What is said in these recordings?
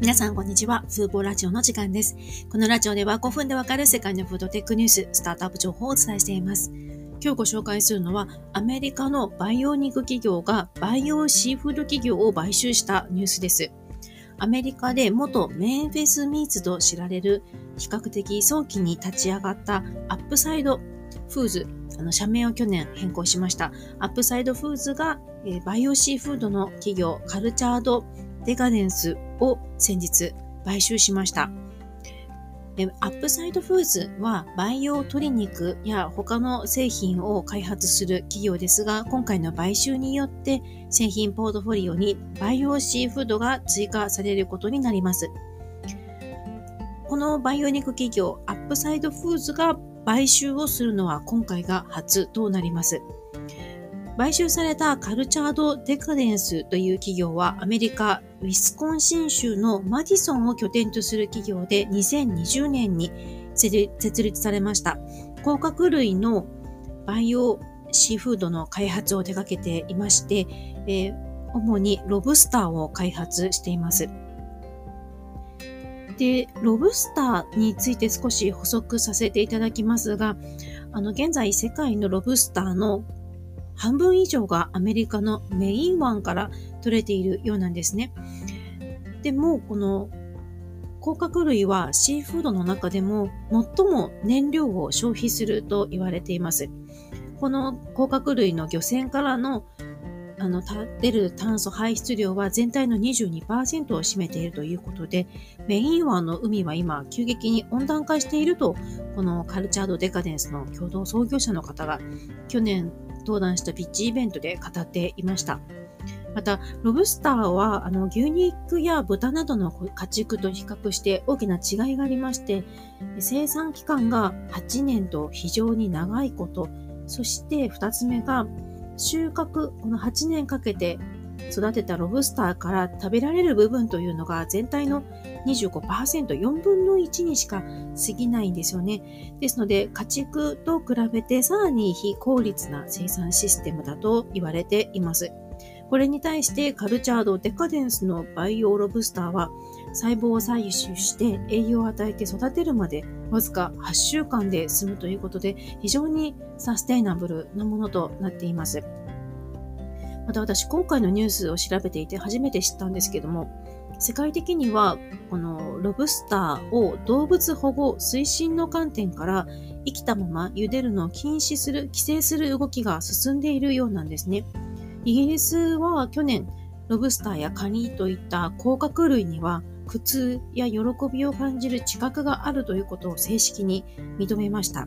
皆さん、こんにちは。フーボーラジオの時間です。このラジオでは5分でわかる世界のフードテックニュース、スタートアップ情報をお伝えしています。今日ご紹介するのは、アメリカの培養肉企業が培養シーフード企業を買収したニュースです。アメリカで元メンフィスミーツと知られる比較的早期に立ち上がったアップサイドフーズ、あの社名を去年変更しました。アップサイドフーズが、えー、培養シーフードの企業 Cultured Decadence を先日買収しました。 Upside Foods は培養鶏肉や他の製品を開発する企業ですが、今回の買収によって製品ポートフォリオに培養シーフードが追加されることになります。この培養肉企業、 Upside Foods が買収をするのは今回が初となります。買収されたカルチャード・デカデンスという企業はアメリカ・ウィスコンシン州のマディソンを拠点とする企業で2020年に設立されました。甲殻類の培養シーフードの開発を手掛けていまして、えー、主にロブスターを開発しています。で、ロブスターについて少し補足させていただきますが、あの、現在世界のロブスターの半分以上がアメリカのメイン湾から取れているようなんですね。でも、この甲殻類はシーフードの中でも最も燃料を消費すると言われています。この甲殻類の漁船からのあの、出る炭素排出量は全体の22%を占めているということで、メイン湾の海は今、急激に温暖化していると、このカルチャードデカデンスの共同創業者の方が、去年登壇したピッチイベントで語っていました。また、ロブスターは、あの、牛肉や豚などの家畜と比較して大きな違いがありまして、生産期間が8年と非常に長いこと、そして2つ目が、収穫、この8年かけて育てたロブスターから食べられる部分というのが全体の25%、4分の1にしか過ぎないんですよね。ですので、家畜と比べてさらに非効率な生産システムだと言われています。これに対してカルチャードデカデンスの培養ロブスターは細胞を採取して栄養を与えて育てるまでわずか8週間で済むということで非常にサステイナブルなものとなっています。また私今回のニュースを調べていて初めて知ったんですけども世界的にはこのロブスターを動物保護推進の観点から生きたまま茹でるのを禁止する、規制する動きが進んでいるようなんですね。イギリスは去年、ロブスターやカニといった甲殻類には苦痛や喜びを感じる知覚があるということを正式に認めました。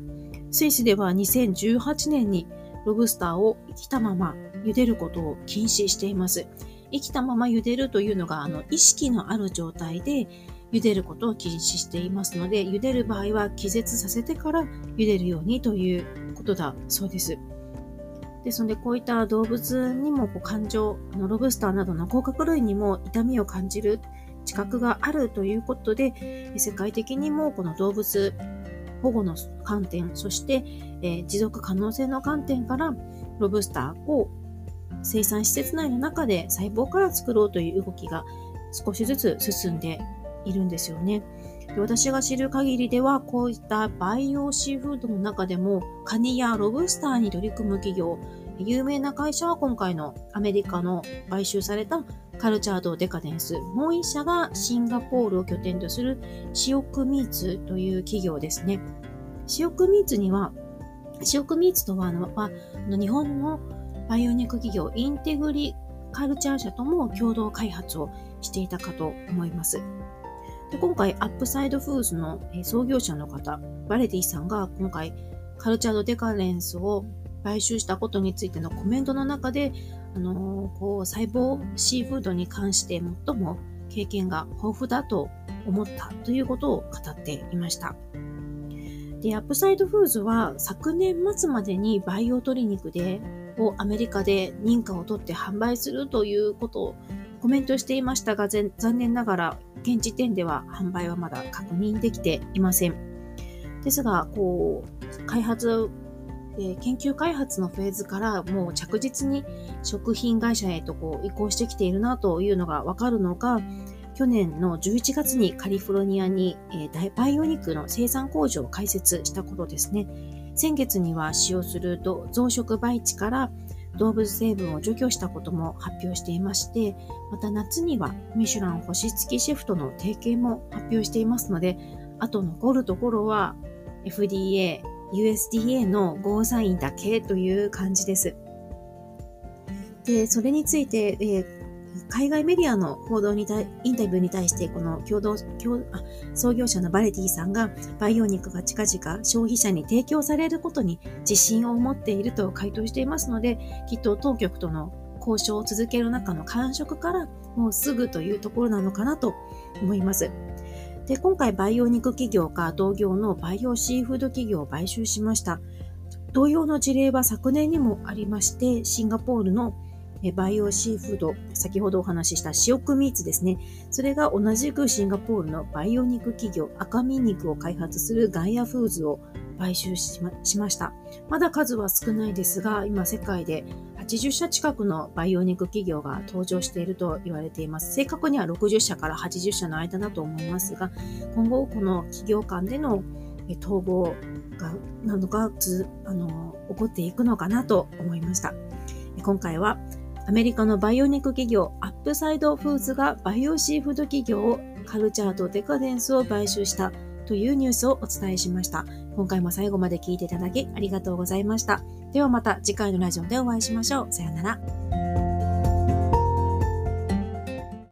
スイスでは2018年にロブスターを生きたまま茹でることを禁止しています。生きたまま茹でるというのが、あの、意識のある状態で茹でることを禁止していますので、茹でる場合は気絶させてから茹でるようにということだそうです。ですので、こういった動物にもこう感情、のロブスターなどの甲殻類にも痛みを感じる知覚があるということで、世界的にもこの動物保護の観点、そして、えー、持続可能性の観点から、ロブスターを生産施設内の中で細胞から作ろうという動きが少しずつ進んでいるんですよね。私が知る限りでは、こういった培養シーフードの中でも、カニやロブスターに取り組む企業、有名な会社は今回のアメリカの買収されたカルチャードデカデンス。もう一社がシンガポールを拠点とするShiok Meats という企業ですね。 Shiok Meats には、 Shiok Meats とはあの、あ日本のバイオニック企業インテグリカルチャー社とも共同開発をしていたかと思います。で今回、 Upside Foods の創業者の方、バレティさんが今回、 Cultured Decadence を買収したことについてのコメントの中で、あのー、こう細胞シーフードに関して最も経験が豊富だと思ったということを語っていました。で、 Upside Foods は昨年末までに培養鶏肉でをアメリカで認可を取って販売するということコメントしていましたが、残念ながら現時点では販売はまだ確認できていません。ですが、こう、開発、えー、研究開発のフェーズからもう着実に食品会社へとこう移行してきているなというのがわかるのが、去年の11月にカリフォルニアに、えー、バイオ肉の生産工場を開設したことですね。先月には使用する増殖培地から動物成分を除去したことも発表していまして、また夏にはミシュラン星付きシェフとの提携も発表していますので、あと残るところは FDA、USDA のゴーサインだけという感じです。で、それについて、えー海外メディアの報道に対、インタビューに対して、この共同、共あ創業者のバレティさんが、培養肉が近々消費者に提供されることに自信を持っていると回答していますので、きっと当局との交渉を続ける中の感触からもうすぐというところなのかなと思います。で、今回培養肉企業が同業の培養シーフード企業を買収しました。同様の事例は昨年にもありまして、シンガポールのバイオシーフード、先ほどお話ししたシオクミーツですね。それが同じくシンガポールのバイオ肉企業、赤身肉を開発するガイアフーズを買収しましました。まだ数は少ないですが、今世界で80社近くの培養肉企業が登場していると言われています。正確には60社から80社の間だと思いますが、今後この企業間での統合が何度かあの起こっていくのかなと思いました。今回はアメリカの培養肉企業 Upside Foods が培養シーフード企業を Cultured Decadence を買収したというニュースをお伝えしました。今回も最後まで聞いていただきありがとうございました。ではまた次回のラジオでお会いしましょう。さようなら。